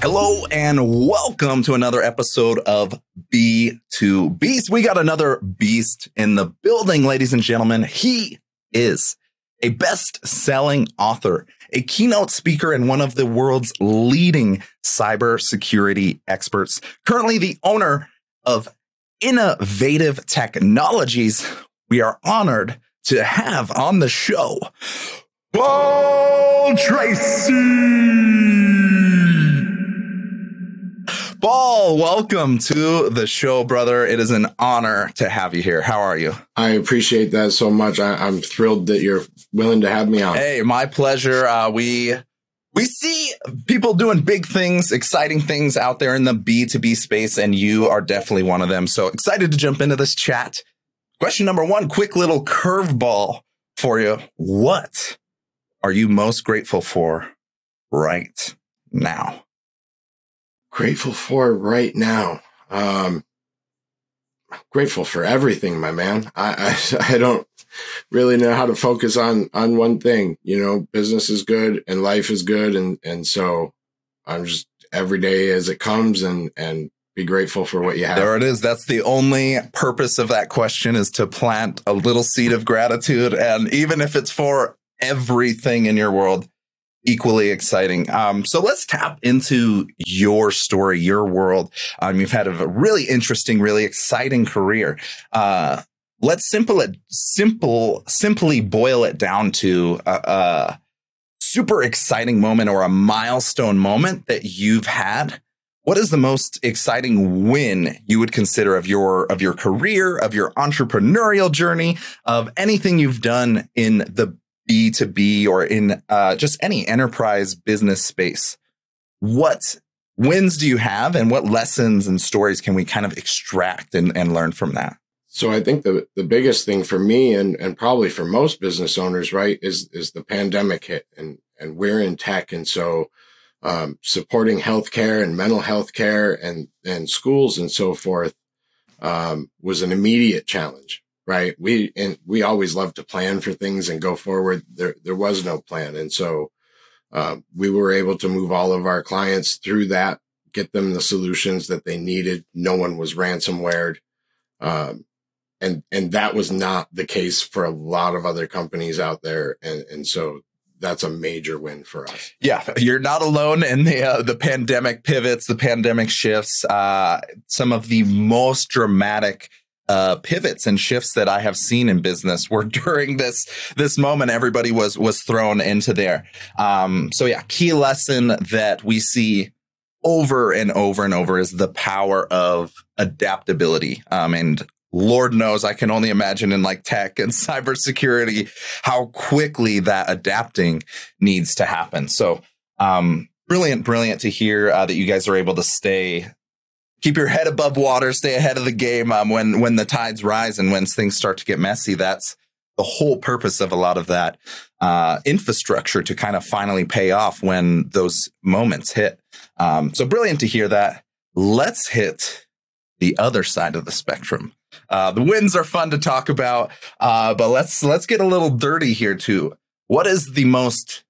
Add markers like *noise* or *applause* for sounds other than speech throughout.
Hello and welcome to another episode of B2 Beast. We got another beast in the building, ladies and gentlemen. He is a best selling author, a keynote speaker, and one of the world's leading cybersecurity experts. Currently the owner of Innovative Technologies. We are honored to have on the show Paul Tracy. Paul, welcome to the show, brother. It is an honor to have you here. How are you? I appreciate that so much. I, am thrilled that you're willing to have me on. Hey, my pleasure. Uh, we we see people doing big things, exciting things out there in the B2B space, and you are definitely one of them. So excited to jump into this chat. Question number one, quick little curveball for you. What are you most grateful for right now? Grateful for right now. Um, grateful for everything, my man. I, *laughs* I, I don't really know how to focus on, on one thing, you know, business is good and life is good. And, and so I'm just every day as it comes and, and be grateful for what you have. There it is. That's the only purpose of that question is to plant a little seed of gratitude. And even if it's for everything in your world, equally exciting. Um, so let's tap into your story, your world. Um, you've had a really interesting, really exciting career. Uh, let's simple it, simple, simply boil it down to a, a super exciting moment or a milestone moment that you've had. What is the most exciting win you would consider of your of your career, of your entrepreneurial journey, of anything you've done in the B2B or in uh, just any enterprise business space, what wins do you have and what lessons and stories can we kind of extract and, and learn from that? So I think the, the biggest thing for me and, and probably for most business owners, right, is, is the pandemic hit and, and we're in tech. And so, um, supporting healthcare and mental health care and, and schools and so forth, um, was an immediate challenge right? We and we always love to plan for things and go forward. There there was no plan, and so uh, we were able to move all of our clients through that, get them the solutions that they needed. No one was ransomware, um, and and that was not the case for a lot of other companies out there, and and so. That's a major win for us. Yeah, you're not alone in the uh, the pandemic pivots, the pandemic shifts. Uh, some of the most dramatic uh, pivots and shifts that I have seen in business were *laughs* during this this moment everybody was was thrown into there. Um, so yeah, key lesson that we see over and over and over is the power of adaptability. Um, and Lord knows I can only imagine in like tech and *laughs* cybersecurity how quickly that adapting needs to happen. So um, brilliant, brilliant to hear uh, that you guys are able to stay keep your head above water, stay ahead of the game um, when when the tides rise and when things start to get messy. That's the whole purpose of a lot of that uh, infrastructure to kind of finally pay off when those moments hit. Um, so brilliant to hear that. Let's hit the other side of the spectrum. Uh, the wins are fun to talk about, uh, but let's let's get a little dirty here too. What is the most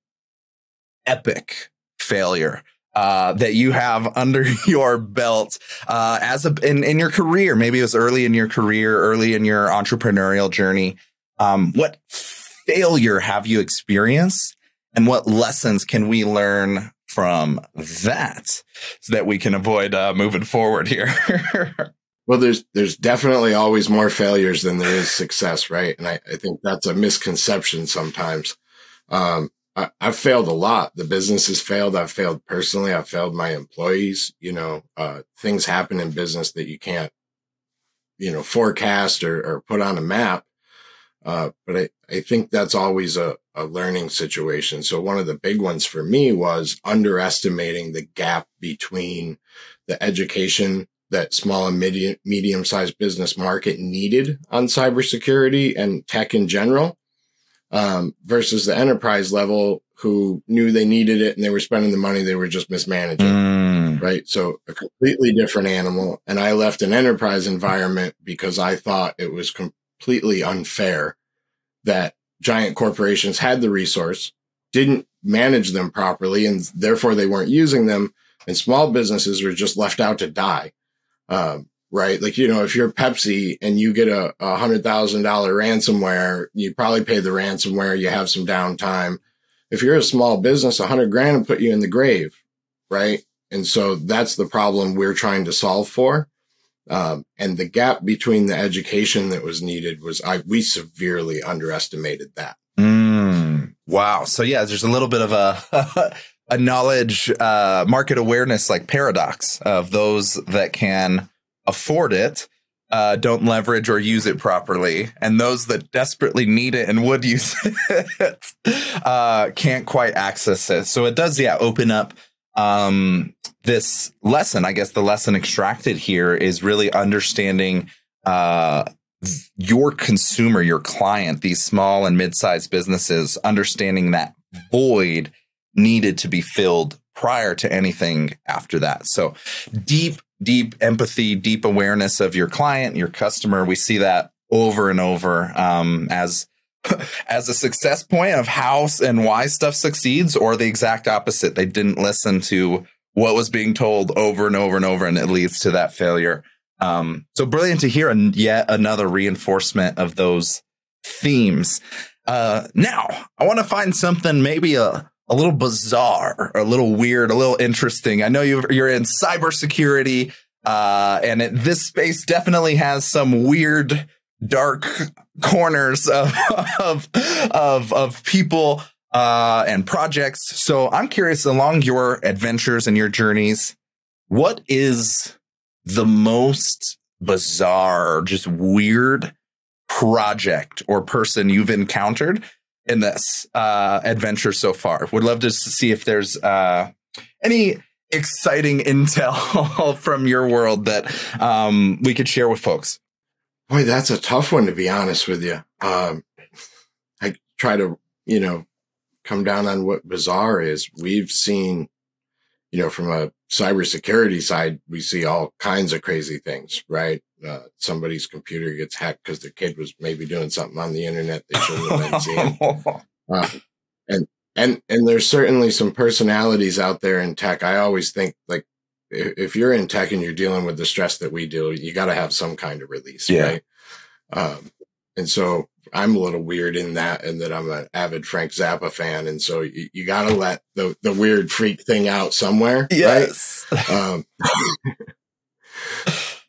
epic failure uh, that you have *laughs* under your belt uh, as a in, in your career. Maybe it was early in your career, early in your entrepreneurial journey. Um, what failure have you experienced, and what lessons can we learn from that so that we can avoid uh, moving forward here? *laughs* well, there's there's definitely always more failures than there is success, right? And I, I think that's a misconception sometimes. Um, I, have failed a lot. The business has failed. I've failed personally. I've failed my employees. You know, uh, things happen in business that you can't, you know, forecast or, or put on a map. Uh, but I, I think that's always a, a learning situation. So one of the big ones for me was underestimating the gap between the education that small and medium, medium sized business market needed on cybersecurity and tech in general um, versus the enterprise level who knew they needed it and they were spending the money they were just mismanaging. Mm. Right. So a completely different animal. And I left an enterprise environment because I thought it was completely unfair that giant corporations had the resource, didn't manage them properly, and therefore they weren't using them. and small businesses were just left out to die. Um, right? Like, you know, if you're Pepsi and you get a, a hundred thousand dollar ransomware, you probably pay the ransomware, you have some downtime. If you're a small business, a hundred grand will put you in the grave, right? And so that's the problem we're trying to solve for. Um, and the gap between the education that was needed was I we severely underestimated that. Mm, wow. So yeah, there's a little bit of a *laughs* a knowledge uh, market awareness like paradox of those that can afford it uh, don't leverage or use it properly, and those that desperately need it and would *laughs* use it uh, can't quite access it. So it does, yeah, open up um, this lesson. I guess the lesson extracted here is really understanding uh, your consumer, your client, these small and mid-sized businesses, understanding that void needed to be filled prior to anything after that. So deep deep empathy, deep awareness of your client, your customer. We see that over and over um, as *laughs* as a success point of how and why stuff succeeds, or the exact opposite. They didn't listen to what was being told over and over and over, and it leads to that failure. Um, so brilliant to hear, and yet another reinforcement of those themes. Uh, now, I want to find something maybe a a little bizarre, a little weird, a little interesting. I know you are in cybersecurity, uh, and it, this space definitely has some weird, dark corners of *laughs* of of, of people uh, and projects. So I'm curious, along your adventures and your journeys, what is the most bizarre, just weird project or person you've encountered in this uh, adventure so far. Would love to see if there's uh, any exciting *laughs* intel *laughs* from your world that um, we could share with folks. Boy, that's a tough one to be honest with you. Um, I try to, you know, come down on what bizarre is. We've seen, you know, from a cybersecurity side, we see all kinds of crazy things, right? Uh, somebody's computer gets hacked because the kid was maybe doing something on the internet they shouldn't have been seeing. *laughs* Uh, and and and there's certainly some personalities out there in tech. I always think like if you're in tech and you're dealing with the stress that we do, you got to have some kind of release, yeah. right? Um, and so I'm a little weird in that, and that I'm an avid Frank Zappa fan, and so you, you got to let the the weird freak thing out somewhere, yes. right? Um, *laughs*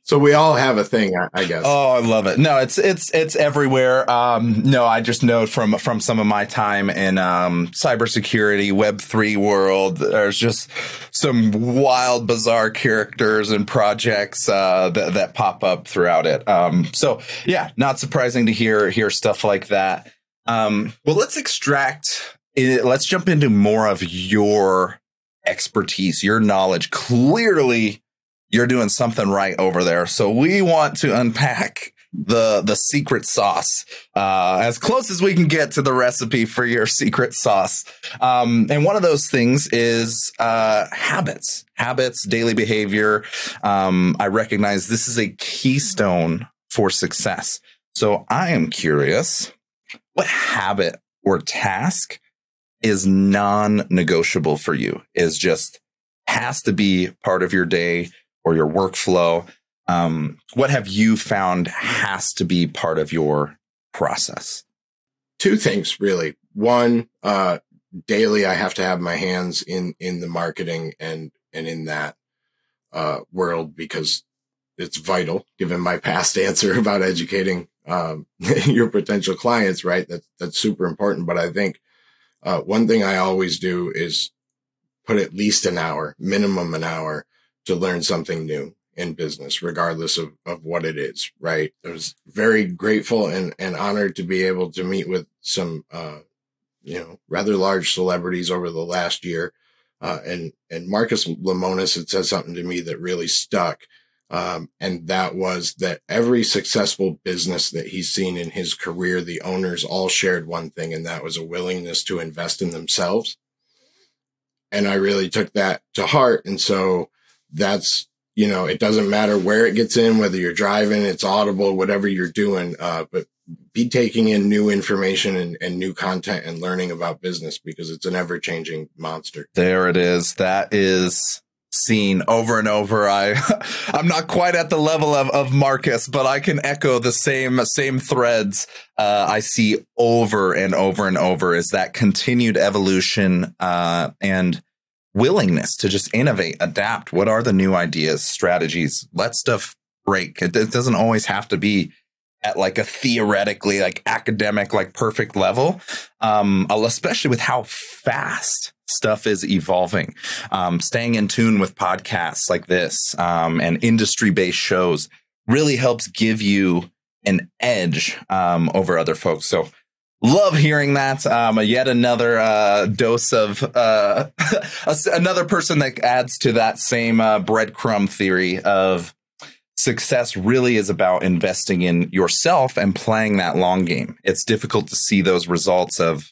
So we all have a thing, I, guess. Oh, I love it. No, it's it's it's everywhere. Um, no, I just know from from some of my time in um, cybersecurity, Web three world. There's just some wild, bizarre characters and projects uh, that that pop up throughout it. Um, so yeah, not surprising to hear hear stuff like that. Um, well, let's extract. It, let's jump into more of your expertise, your knowledge. Clearly you're doing something right over there. So we want to unpack the the secret sauce uh, as close as we can get to the recipe for your secret sauce. Um, and one of those things is uh, habits, habits, daily behavior. Um, I recognize this is a keystone for success. So I am curious, what habit or task is non-negotiable for you? Is just has to be part of your day or your workflow? Um, what have you found has to be part of your process? Two things, really. One, uh, daily, I have to have my hands in in the marketing and and in that uh, world because it's vital. Given my past *laughs* answer about educating um, *laughs* your potential clients, right? That's that's super important. But I think uh, one thing I always do is put at least an hour, minimum an hour to learn something new in business, regardless of, of what it is, right? I was very grateful and, and honored to be able to meet with some, uh, you know, rather large celebrities over the last year. Uh, and, and Marcus Lemonis had said something to me that really stuck. Um, and that was that every successful business that he's seen in his career, the owners all shared one thing, and that was a willingness to invest in themselves. And I really took that to heart. And so, that's you know it doesn't matter where it gets in whether you're driving it's audible whatever you're doing uh, but be taking in new information and, and new content and learning about business because it's an ever-changing monster there it is that is seen over and over. I *laughs* I'm not quite at the level of, of Marcus, but I can echo the same same threads uh, I see over and over and over is that continued evolution uh, and willingness to just innovate, adapt. What are the new ideas, strategies? Let stuff break. It, it doesn't always have to be at like a theoretically like academic like perfect level um especially with how fast stuff is evolving um staying in tune with podcasts like this um and industry based shows really helps give you an edge um over other folks so love hearing that um yet another uh dose of uh *laughs* another person that adds to that same uh breadcrumb theory of success really is about investing in yourself and playing that long game. It's difficult to see those results of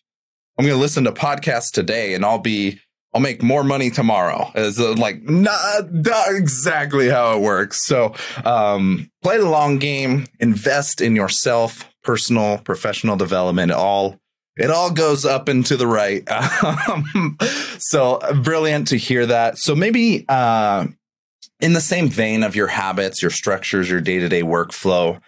I'm going to listen to podcasts today and I'll be I'll make more money tomorrow. Is like not, not exactly how it works. So um, play the long game, invest in yourself, personal, professional development. All it all goes up and to the right. *laughs* Um, so brilliant to hear that. So maybe uh, in the same vein of your habits, your structures, your day to day workflow,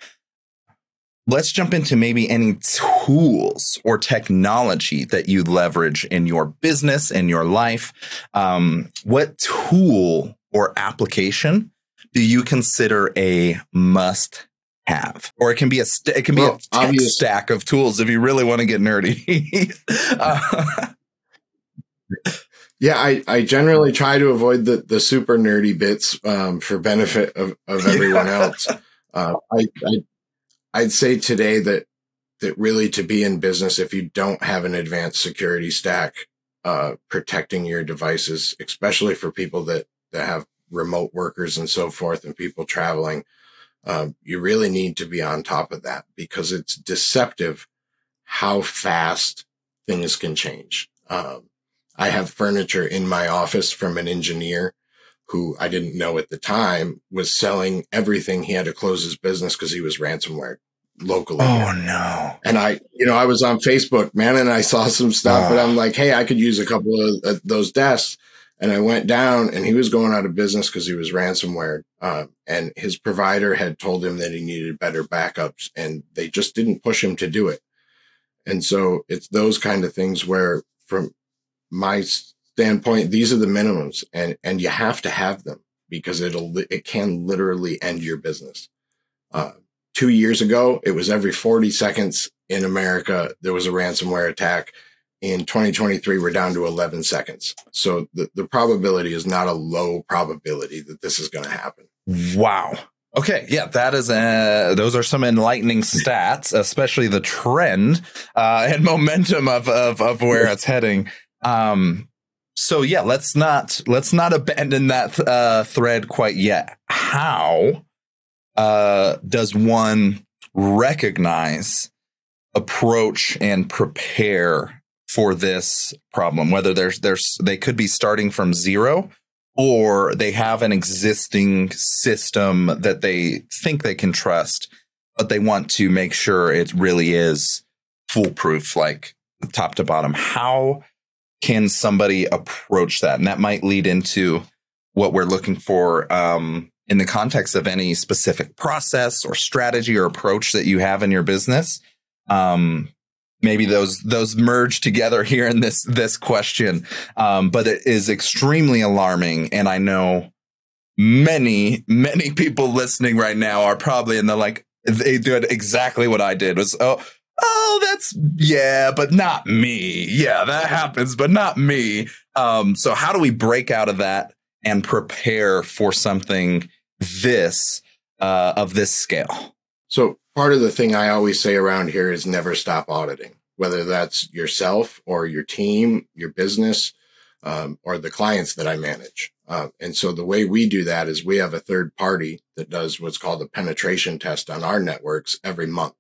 let's jump into maybe any tools or technology that you leverage in your business in your life. Um, what tool or application do you consider a must have? Or it can be a st- it can well, be a tech stack of tools if you really want to get nerdy. *laughs* uh, yeah, I, I generally try to avoid the, the super nerdy bits um, for benefit of, of everyone yeah. *laughs* else. Uh, I, I I'd say today that that really to be in business, if you don't have an advanced security stack uh, protecting your devices, especially for people that that have remote workers and so forth, and people traveling, um, you really need to be on top of that because it's deceptive how fast things can change. Um, I have furniture in my office from an engineer who I didn't know at the time was selling everything. He had to close his business because he was ransomware locally. Oh no. And I, you know, I was on Facebook, man, and I saw some stuff, oh. but I'm like, Hey, I could use a couple of uh, those desks. And I went down and he was going out of business because he was ransomware. Uh, and his provider had told him that he needed better backups and they just didn't push him to do it. And so it's those kind of things where from my standpoint, these are the minimums and, and you have to have them because it'll, it can literally end your business. Uh, two years ago, it was every 40 seconds in America, there was a ransomware attack. In 2023, we're down to 11 seconds. So the, the probability is not a low probability that this is going to happen. Wow. Okay, yeah, that is uh, those are some enlightening stats, especially the trend uh, and *laughs* momentum of, of of where it's heading. Um, so yeah, let's not let's not abandon that uh, thread quite yet. How uh, does one recognize, approach, and prepare for this problem? Whether there's there's they could be starting from zero, or they have an existing system that they think they can trust, but they want to make sure it really is foolproof, like top to bottom. How can somebody approach that? And that might lead into what we're looking for um, in the context of any specific process or strategy or approach that you have in your business. Um, maybe those those merge together here in this this question, um, but it is extremely alarming, and I know many many people listening right now are probably in the like they did exactly what I did was oh oh, that's yeah, but not me. Yeah, that happens, but not me. Um, so how do we break out of that and prepare for something this uh, of this scale? So part of the thing I always say around here is never stop auditing, whether that's yourself or your team, your business, um, or the clients that I manage. Uh, and so the way we do that is we have a third party that does what's called a penetration test on our networks every month.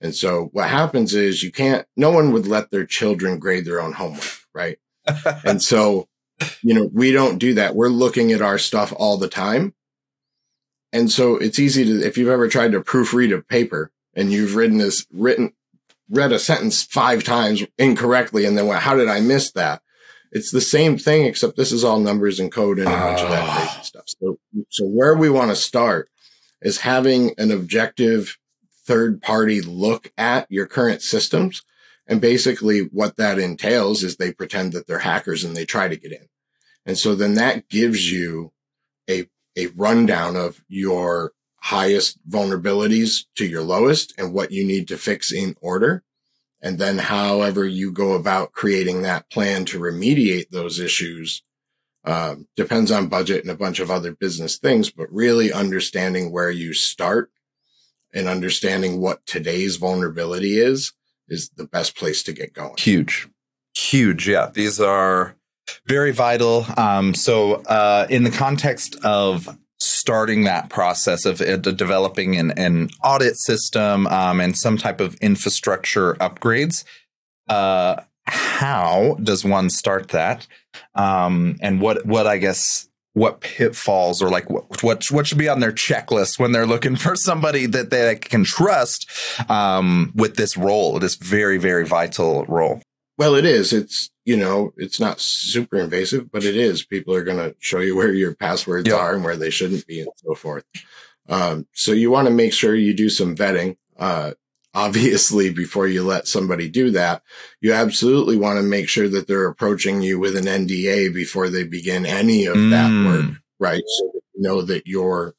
And so what happens is you can't, no one would let their children grade their own homework, right? *laughs* and so, you know, we don't do that. We're looking at our stuff all the time. And so it's easy to, if you've ever tried to proofread a paper and you've written this, written, read a sentence five times incorrectly and then went, how did I miss that? it's the same thing, except this is all numbers and code and a bunch of that Ah. crazy stuff. So, so where we want to start is having an objective third party look at your current systems. And basically what that entails is they pretend that they're hackers and they try to get in. And so then that gives you a, a rundown of your highest vulnerabilities to your lowest and what you need to fix in order. And then however you go about creating that plan to remediate those issues um, depends on budget and a bunch of other business things, but really understanding where you start and understanding what today's vulnerability is, is the best place to get going. Huge, huge. Yeah, these are very vital. Um, so, uh, in the context of starting that process of uh, developing an, an audit system um, and some type of infrastructure upgrades, uh, how does one start that? Um, and what what I guess what pitfalls or like what what what should be on their checklist when they're looking for somebody that they can trust um, with this role, this very very vital role. Well, it is. It's, you know, it's not super invasive, but it is. People are going to show you *laughs* where your passwords Yep. are and where they shouldn't be and so forth. Um, so you want to make sure you do some vetting. Uh, obviously before you let somebody do that, you absolutely want to make sure that they're approaching you with an NDA before they begin any of that Mm. work, right? So that you know that your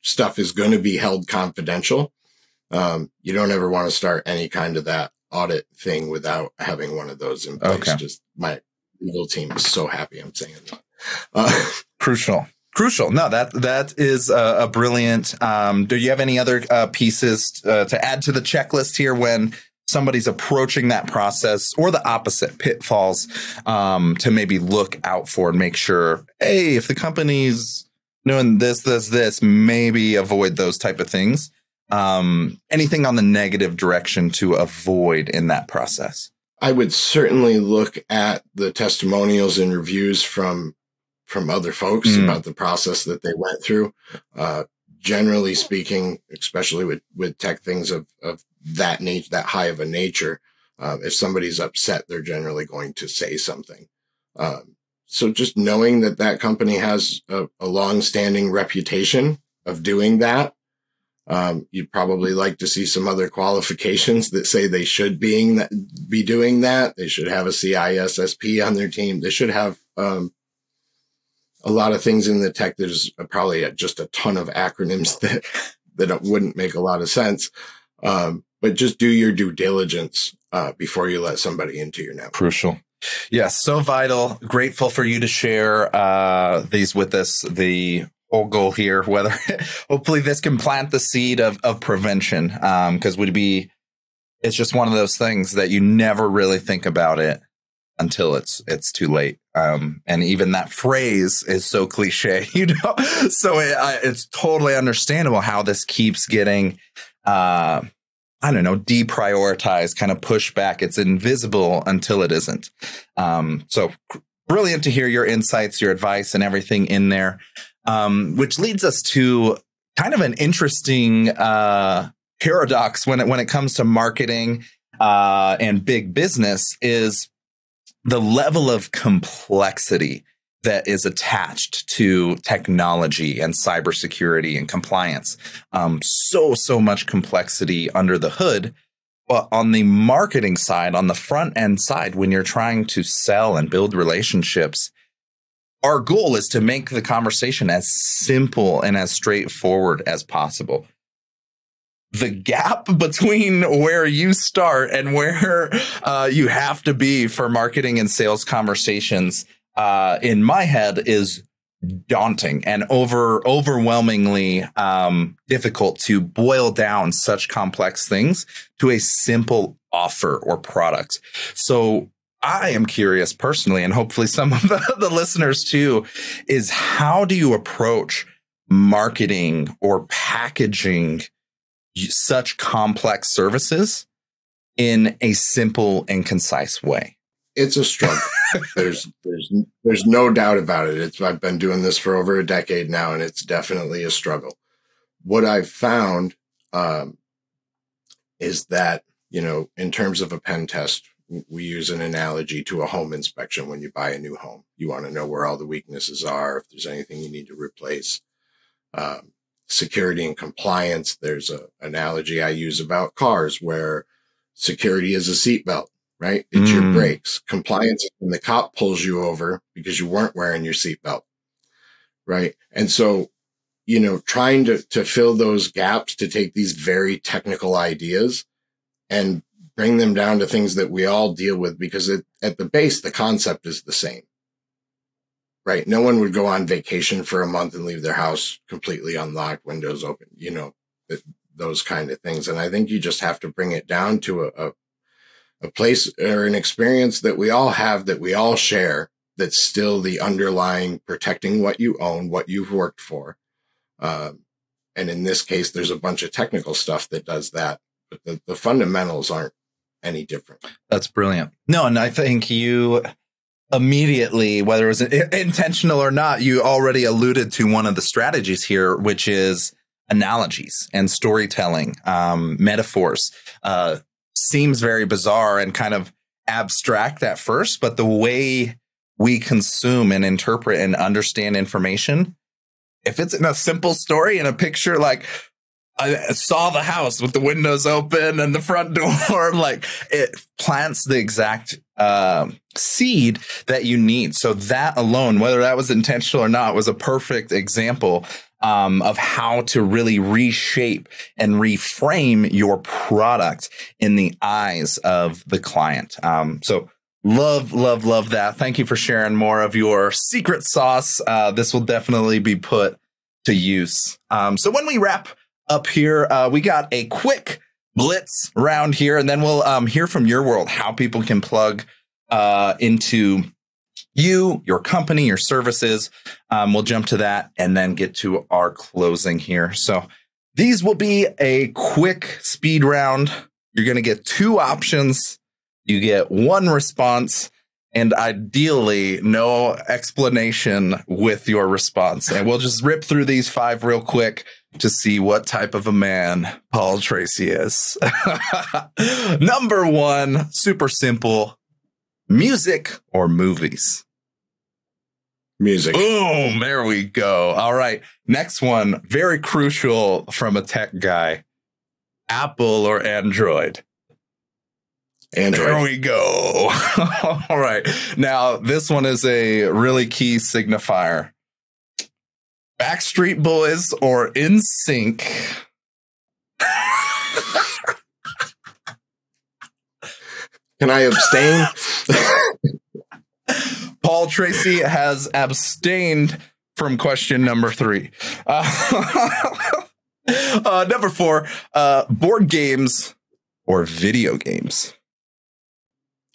stuff is going to be held confidential. Um, you don't ever want to start any kind of that audit thing without having one of those in place. Okay. Just my legal team is so happy I'm saying that. Uh, *laughs* Crucial. Crucial. No, that that is a, a brilliant. Um, do you have any other uh, pieces uh, to add to the checklist here when somebody's approaching that process, or the opposite pitfalls um, to maybe look out for and make sure? Hey, if the company's doing this, this, this, maybe avoid those type of things. Um, anything on the negative direction to avoid in that process? I would certainly look at the testimonials and reviews from from other folks Mm. about the process that they went through. Uh, generally speaking, especially with with tech things of of that nature, that high of a nature, uh, if somebody's upset, they're generally going to say something. Um, so just knowing that that company has a, a long-standing reputation of doing that um, you'd probably like to see some other qualifications that say they should being that, be doing that. They should have a CISSP on their team. They should have um, a lot of things in the tech. There's probably a, just a ton of acronyms *laughs* that that wouldn't make a lot of sense. Um, but just do your due diligence uh, before you let somebody into your network. Crucial. Yes, so vital. Grateful for you to share uh, these with us. The whole goal here, *laughs* whether hopefully this can plant the seed of of prevention, because we'd be it's just one of those things that you never really think about it until it's it's too late. Um, and even that phrase is so cliche, *laughs* you know. So it, it's totally understandable how this keeps getting. Uh, I don't know, deprioritized, kind of push back. It's invisible until it isn't. Um, so brilliant to hear your insights, your advice, and everything in there. Um, which leads us to kind of an interesting uh, paradox when it when it comes to marketing uh, and big business is the level of complexity that is attached to technology and cybersecurity and compliance. Um, so, so much complexity under the hood. But on the marketing side, on the front end side, when you're trying to sell and build relationships, our goal is to make the conversation as simple and as straightforward as possible. The gap *laughs* between where you start and where uh, you have to be for marketing and sales conversations uh, in my head is daunting and over overwhelmingly um, difficult to boil down such complex things to a simple offer or product. So I am curious personally, and hopefully some of the, *laughs* the listeners too, is how do you approach marketing or packaging such complex services in a simple and concise way? It's a struggle. *laughs* there's there's there's no doubt about it. It's I've been doing this for over a decade now, and it's definitely a struggle. What I've found um, is that you know, in terms of a pen test, we use an analogy to a home inspection when you buy a new home. You want to know where all the weaknesses are, if there's anything you need to replace. Um, security and compliance. There's an analogy I use about cars where security is a seatbelt, right? It's mm. your brakes. Compliance is when the cop pulls you over because you weren't wearing your seatbelt, right? And so, you know, trying to, to fill those gaps to take these very technical ideas and bring them down to things that we all deal with because it, at the base, the concept is the same. Right. No one would go on vacation for a month and leave their house completely unlocked, windows open, you know, those kind of things. And I think you just have to bring it down to a, a, a place or an experience that we all have that we all share that's still the underlying protecting what you own, what you've worked for. Um, and in this case, there's a bunch of technical stuff that does that, but the, the fundamentals aren't any different. That's brilliant. No, and I think you immediately, whether it was intentional or not, you already alluded to one of the strategies here, which is analogies and storytelling, um, metaphors. Uh, seems very bizarre and kind of abstract at first, but the way we consume and interpret and understand information, if it's in a simple story in a picture, like I saw the house with the windows open and the front door. *laughs* like it plants the exact uh, seed that you need. So that alone, whether that was intentional or not, was a perfect example um, of how to really reshape and reframe your product in the eyes of the client. Um, so love, love, love that. Thank you for sharing more of your secret sauce. Uh, this will definitely be put to use. Um, so when we wrap up here. Uh, we got a quick blitz round here, and then we'll um, hear from your world how people can plug uh, into you, your company, your services. Um, we'll jump to that and then get to our closing here. So these will be a quick speed round. You're going to get two options. You get one response and ideally no explanation with your response. And we'll just rip through these five real quick to see what type of a man Paul Tracy is. *laughs* Number one, super simple music or movies? Music. Boom, there we go. All right. Next one, very crucial from a tech guy Apple or Android? Android. There we go. *laughs* All right. Now, this one is a really key signifier. Backstreet Boys or NSYNC. Can I abstain? *laughs* Paul Tracy has abstained from question number three. Uh, *laughs* uh, number four, uh, board games or video games?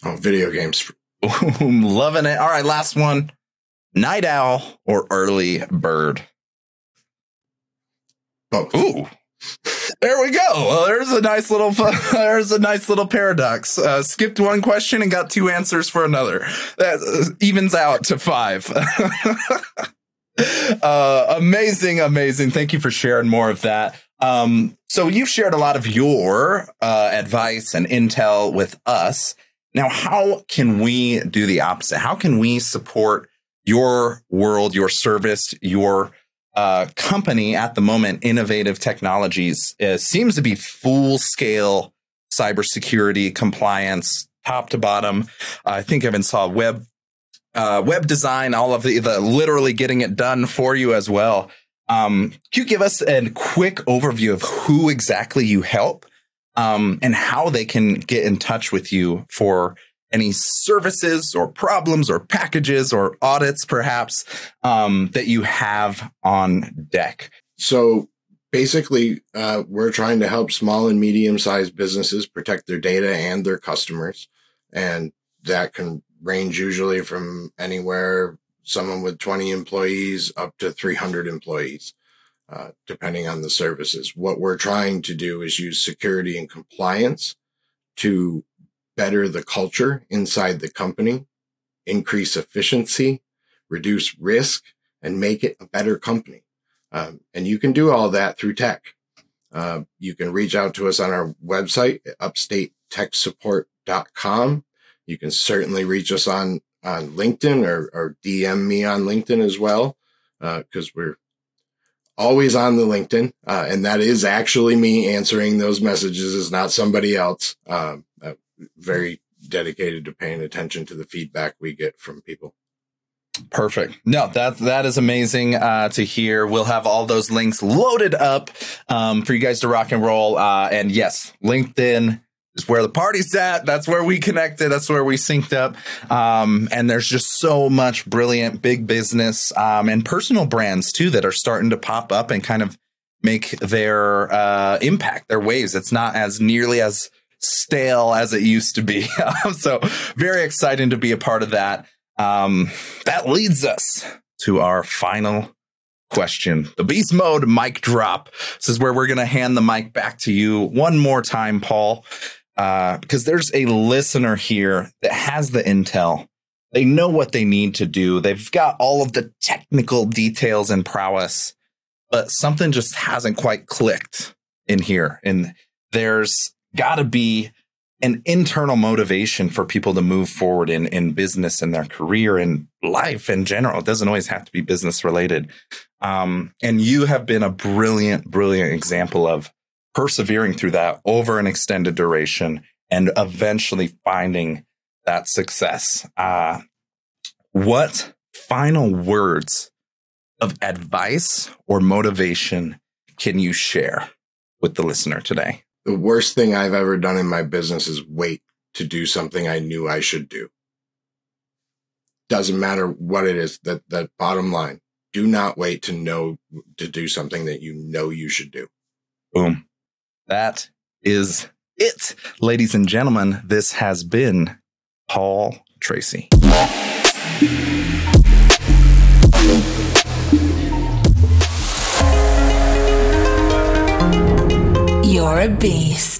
Oh, video games. *laughs* Loving it. All right, last one. Night owl or early bird? Both. Ooh. There we go. Well, there's a nice little *laughs* there's a nice little paradox. Uh, skipped one question and got two answers for another. That evens out to five. *laughs* uh, amazing, amazing. Thank you for sharing more of that. Um, so you've shared a lot of your uh, advice and intel with us. Now, how can we do the opposite? How can we support your world, your service, your uh, company at the moment, Innovative Technologies, uh, seems to be full scale cybersecurity compliance, top to bottom. I think I even saw web uh, web design, all of the, the literally getting it done for you as well. Um, can you give us a quick overview of who exactly you help um, and how they can get in touch with you for any services or problems or packages or audits, perhaps, um, that you have on deck? So basically, uh, we're trying to help small and medium sized businesses protect their data and their customers. And that can range usually from anywhere, someone with 20 employees up to 300 employees. Uh, depending on the services. What we're trying to do is use security and compliance to better the culture inside the company, increase efficiency, reduce risk, and make it a better company. Um, and you can do all that through tech. Uh, you can reach out to us on our website, upstatetechsupport.com. You can certainly reach us on on LinkedIn or, or DM me on LinkedIn as well, because uh, we're always on the LinkedIn, uh, and that is actually me answering those messages. Is not somebody else. Uh, very dedicated to paying attention to the feedback we get from people. Perfect. No, that that is amazing uh, to hear. We'll have all those links loaded up um, for you guys to rock and roll. Uh, and yes, LinkedIn is where the party's at. That's where we connected. That's where we synced up. Um, and there's just so much brilliant big business um, and personal brands too that are starting to pop up and kind of make their uh, impact, their waves. It's not as nearly as stale as it used to be. *laughs* so very exciting to be a part of that. Um, that leads us to our final question. The beast mode mic drop. This is where we're going to hand the mic back to you one more time, Paul, uh, because there's a listener here that has the intel. They know what they need to do. They've got all of the technical details and prowess, but something just hasn't quite clicked in here. And there's got to be an internal motivation for people to move forward in in business and their career and life in general. It doesn't always have to be business related. Um, and you have been a brilliant, brilliant example of persevering through that over an extended duration and eventually finding that success. Uh, what final words of advice or motivation can you share with the listener today? The worst thing I've ever done in my business is wait to do something I knew I should do. Doesn't matter what it is. That that bottom line. Do not wait to know to do something that you know you should do. Boom. That is it. Ladies and gentlemen, this has been Paul Tracy. You're a beast.